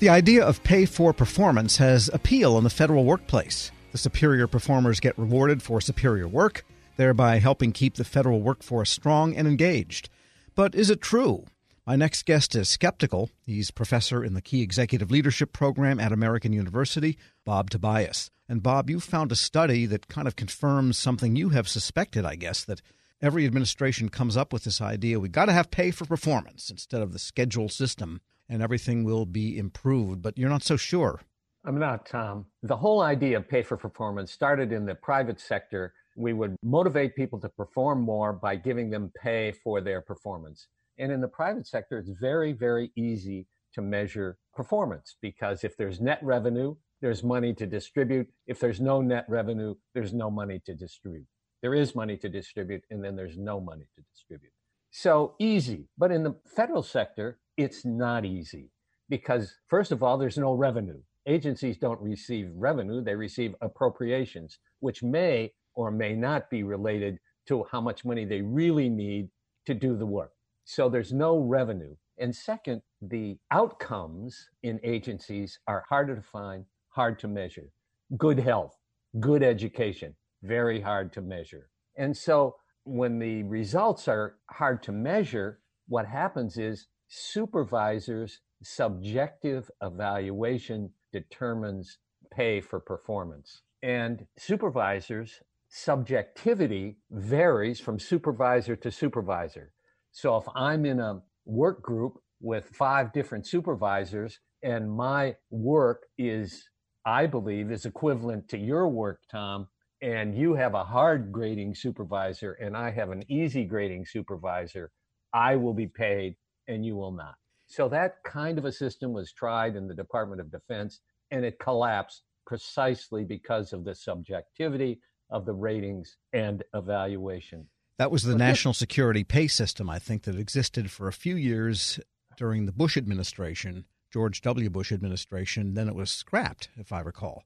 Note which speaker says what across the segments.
Speaker 1: The idea of pay for performance has appeal in the federal workplace. The superior performers get rewarded for superior work, thereby helping keep the federal workforce strong and engaged. But is it true? My next guest is skeptical. He's professor in the Key Executive Leadership Program at American University, Bob Tobias. And Bob, you found a study that kind of confirms something you have suspected, I guess, that every administration comes up with this idea we got to have pay for performance instead of the schedule system and everything will be improved, but you're not so sure.
Speaker 2: I'm not, Tom. The whole idea of pay for performance started in the private sector. We would motivate people to perform more by giving them pay for their performance. And in the private sector, it's very, very easy to measure performance because if there's net revenue, there's money to distribute. If there's no net revenue, there's no money to distribute. There is money to distribute, and then there's no money to distribute. So easy. But in the federal sector, it's not easy because, first of all, there's no revenue. Agencies don't receive revenue, they receive appropriations, which may or may not be related to how much money they really need to do the work. So there's no revenue. And second, the outcomes in agencies are harder to find, hard to measure. Good health, good education, very hard to measure. And so when the results are hard to measure, what happens is supervisors' subjective evaluation determines pay for performance. And supervisors' subjectivity varies from supervisor to supervisor. So if I'm in a work group with five different supervisors and my work is, I believe, is equivalent to your work, Tom, and you have a hard grading supervisor and I have an easy grading supervisor, I will be paid and you will not. So that kind of a system was tried in the Department of Defense and it collapsed precisely because of the subjectivity of the ratings and evaluation.
Speaker 1: That was the but national security pay system, I think, that existed for a few years during the Bush administration, George W. Bush administration. Then it was scrapped, if I recall.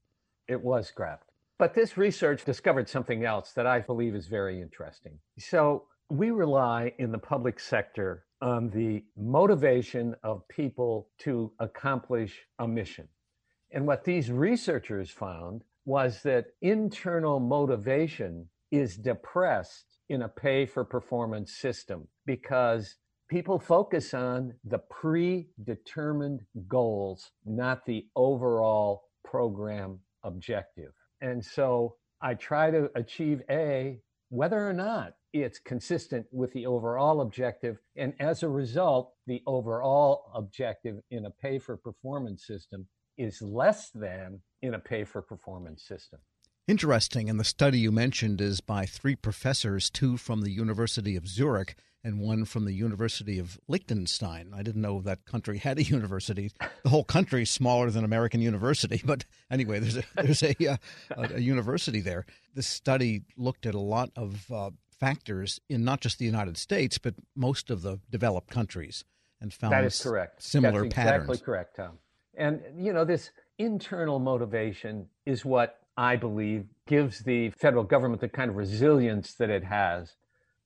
Speaker 2: It was scrapped. But this research discovered something else that I believe is very interesting. So we rely in the public sector on the motivation of people to accomplish a mission. And what these researchers found was that internal motivation is depressed in a pay for performance system because people focus on the predetermined goals, not the overall program objective. And so I try to achieve A, whether or not it's consistent with the overall objective. And as a result, the overall objective in a pay for performance system is less than in a pay for performance system.
Speaker 1: Interesting. And the study you mentioned is by three professors, two from the University of Zurich and one from the University of Liechtenstein. I didn't know that country had a university. The whole country is smaller than American University, but anyway, there's a there's a, uh, a, a university there. This study looked at a lot of uh, factors in not just the United States, but most of the developed countries, and found
Speaker 2: that is correct.
Speaker 1: Similar
Speaker 2: That's
Speaker 1: patterns.
Speaker 2: Exactly correct, Tom. And you know, this internal motivation is what I believe gives the federal government the kind of resilience that it has.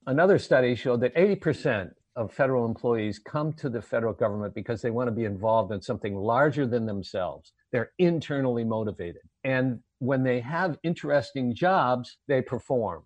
Speaker 2: Another study showed that 80% of federal employees come to the federal government because they want to be involved in something larger than themselves. They're internally motivated. And when they have interesting jobs, they perform.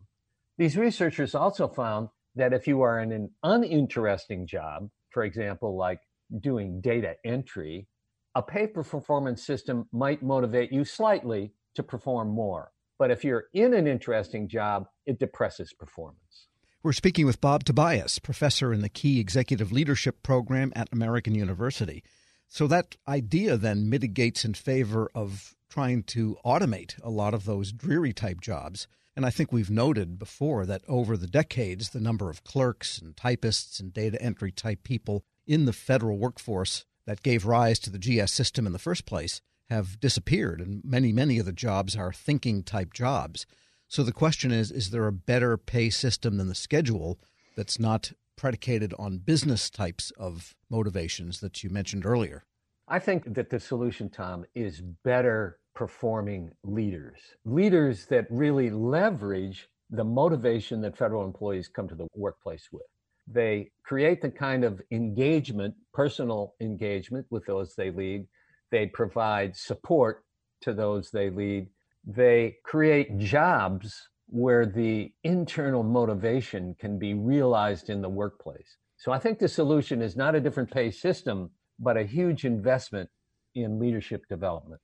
Speaker 2: These researchers also found that if you are in an uninteresting job, for example, like doing data entry, a pay for performance system might motivate you slightly to perform more. But if you're in an interesting job, it depresses performance.
Speaker 1: We're speaking with Bob Tobias, professor in the Key Executive Leadership Program at American University. So that idea then mitigates in favor of trying to automate a lot of those dreary type jobs. And I think we've noted before that over the decades, the number of clerks and typists and data entry type people in the federal workforce that gave rise to the GS system in the first place have disappeared. And many, many of the jobs are thinking type jobs. So the question is is there a better pay system than the schedule that's not predicated on business types of motivations that you mentioned earlier?
Speaker 2: I think that the solution, Tom, is better performing leaders, leaders that really leverage the motivation that federal employees come to the workplace with. They create the kind of engagement, personal engagement with those they lead they provide support to those they lead, they create jobs where the internal motivation can be realized in the workplace. So I think the solution is not a different pay system, but a huge investment in leadership development.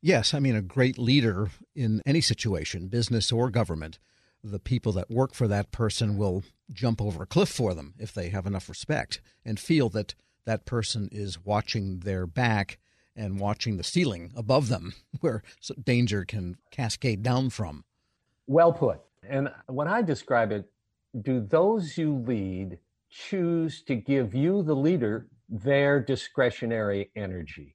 Speaker 1: Yes, I mean, a great leader in any situation, business or government, the people that work for that person will jump over a cliff for them if they have enough respect and feel that that person is watching their back and watching the ceiling above them where danger can cascade down from.
Speaker 2: Well put. And when I describe it, do those you lead choose to give you, the leader, their discretionary energy?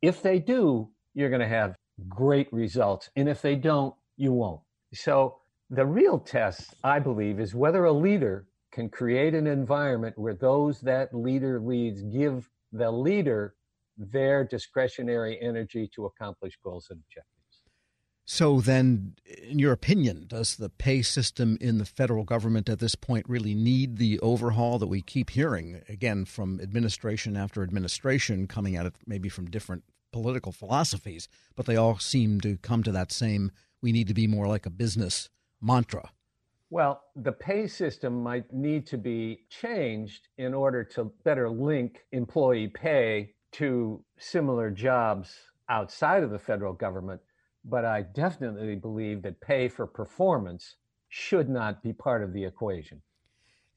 Speaker 2: If they do, you're going to have great results. And if they don't, you won't. So the real test, I believe, is whether a leader can create an environment where those that leader leads give the leader their discretionary energy to accomplish goals and objectives.
Speaker 1: So, then, in your opinion, does the pay system in the federal government at this point really need the overhaul that we keep hearing, again, from administration after administration, coming at it maybe from different political philosophies, but they all seem to come to that same we need to be more like a business mantra?
Speaker 2: Well, the pay system might need to be changed in order to better link employee pay to similar jobs outside of the federal government. But I definitely believe that pay for performance should not be part of the equation.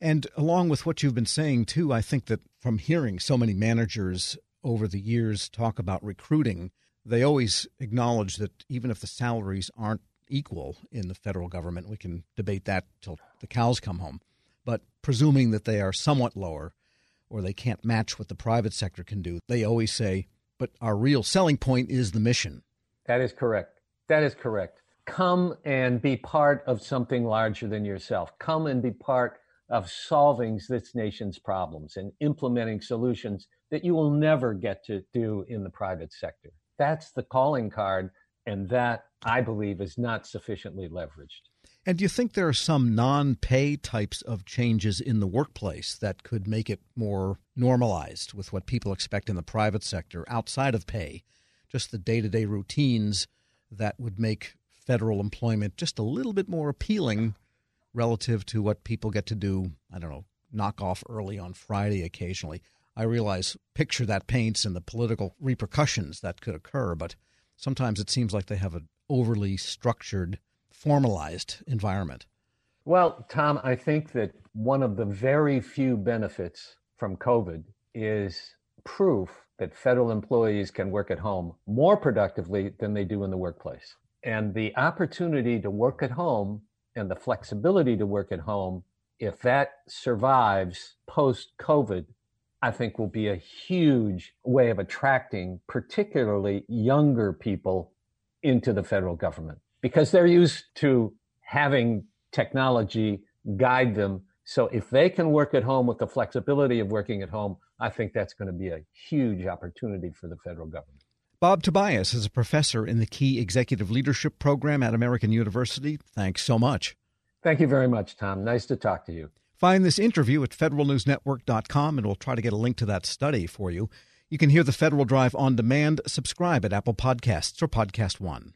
Speaker 1: And along with what you've been saying, too, I think that from hearing so many managers over the years talk about recruiting, they always acknowledge that even if the salaries aren't equal in the federal government, we can debate that till the cows come home. But presuming that they are somewhat lower or they can't match what the private sector can do, they always say, but our real selling point is the mission.
Speaker 2: That is correct. That is correct. Come and be part of something larger than yourself. Come and be part of solving this nation's problems and implementing solutions that you will never get to do in the private sector. That's the calling card, and that, I believe, is not sufficiently leveraged.
Speaker 1: And do you think there are some non pay types of changes in the workplace that could make it more normalized with what people expect in the private sector outside of pay? Just the day to day routines that would make federal employment just a little bit more appealing relative to what people get to do, I don't know, knock off early on Friday occasionally. I realize, picture that paints and the political repercussions that could occur, but sometimes it seems like they have an overly structured, formalized environment.
Speaker 2: Well, Tom, I think that one of the very few benefits from COVID is proof that federal employees can work at home more productively than they do in the workplace. And the opportunity to work at home and the flexibility to work at home, if that survives post COVID, I think will be a huge way of attracting particularly younger people into the federal government because they're used to having technology guide them. So if they can work at home with the flexibility of working at home, I think that's going to be a huge opportunity for the federal government.
Speaker 1: Bob Tobias is a professor in the Key Executive Leadership Program at American University. Thanks so much.
Speaker 2: Thank you very much, Tom. Nice to talk to you.
Speaker 1: Find this interview at federalnewsnetwork.com and we'll try to get a link to that study for you. You can hear the Federal Drive on demand. Subscribe at Apple Podcasts or Podcast One.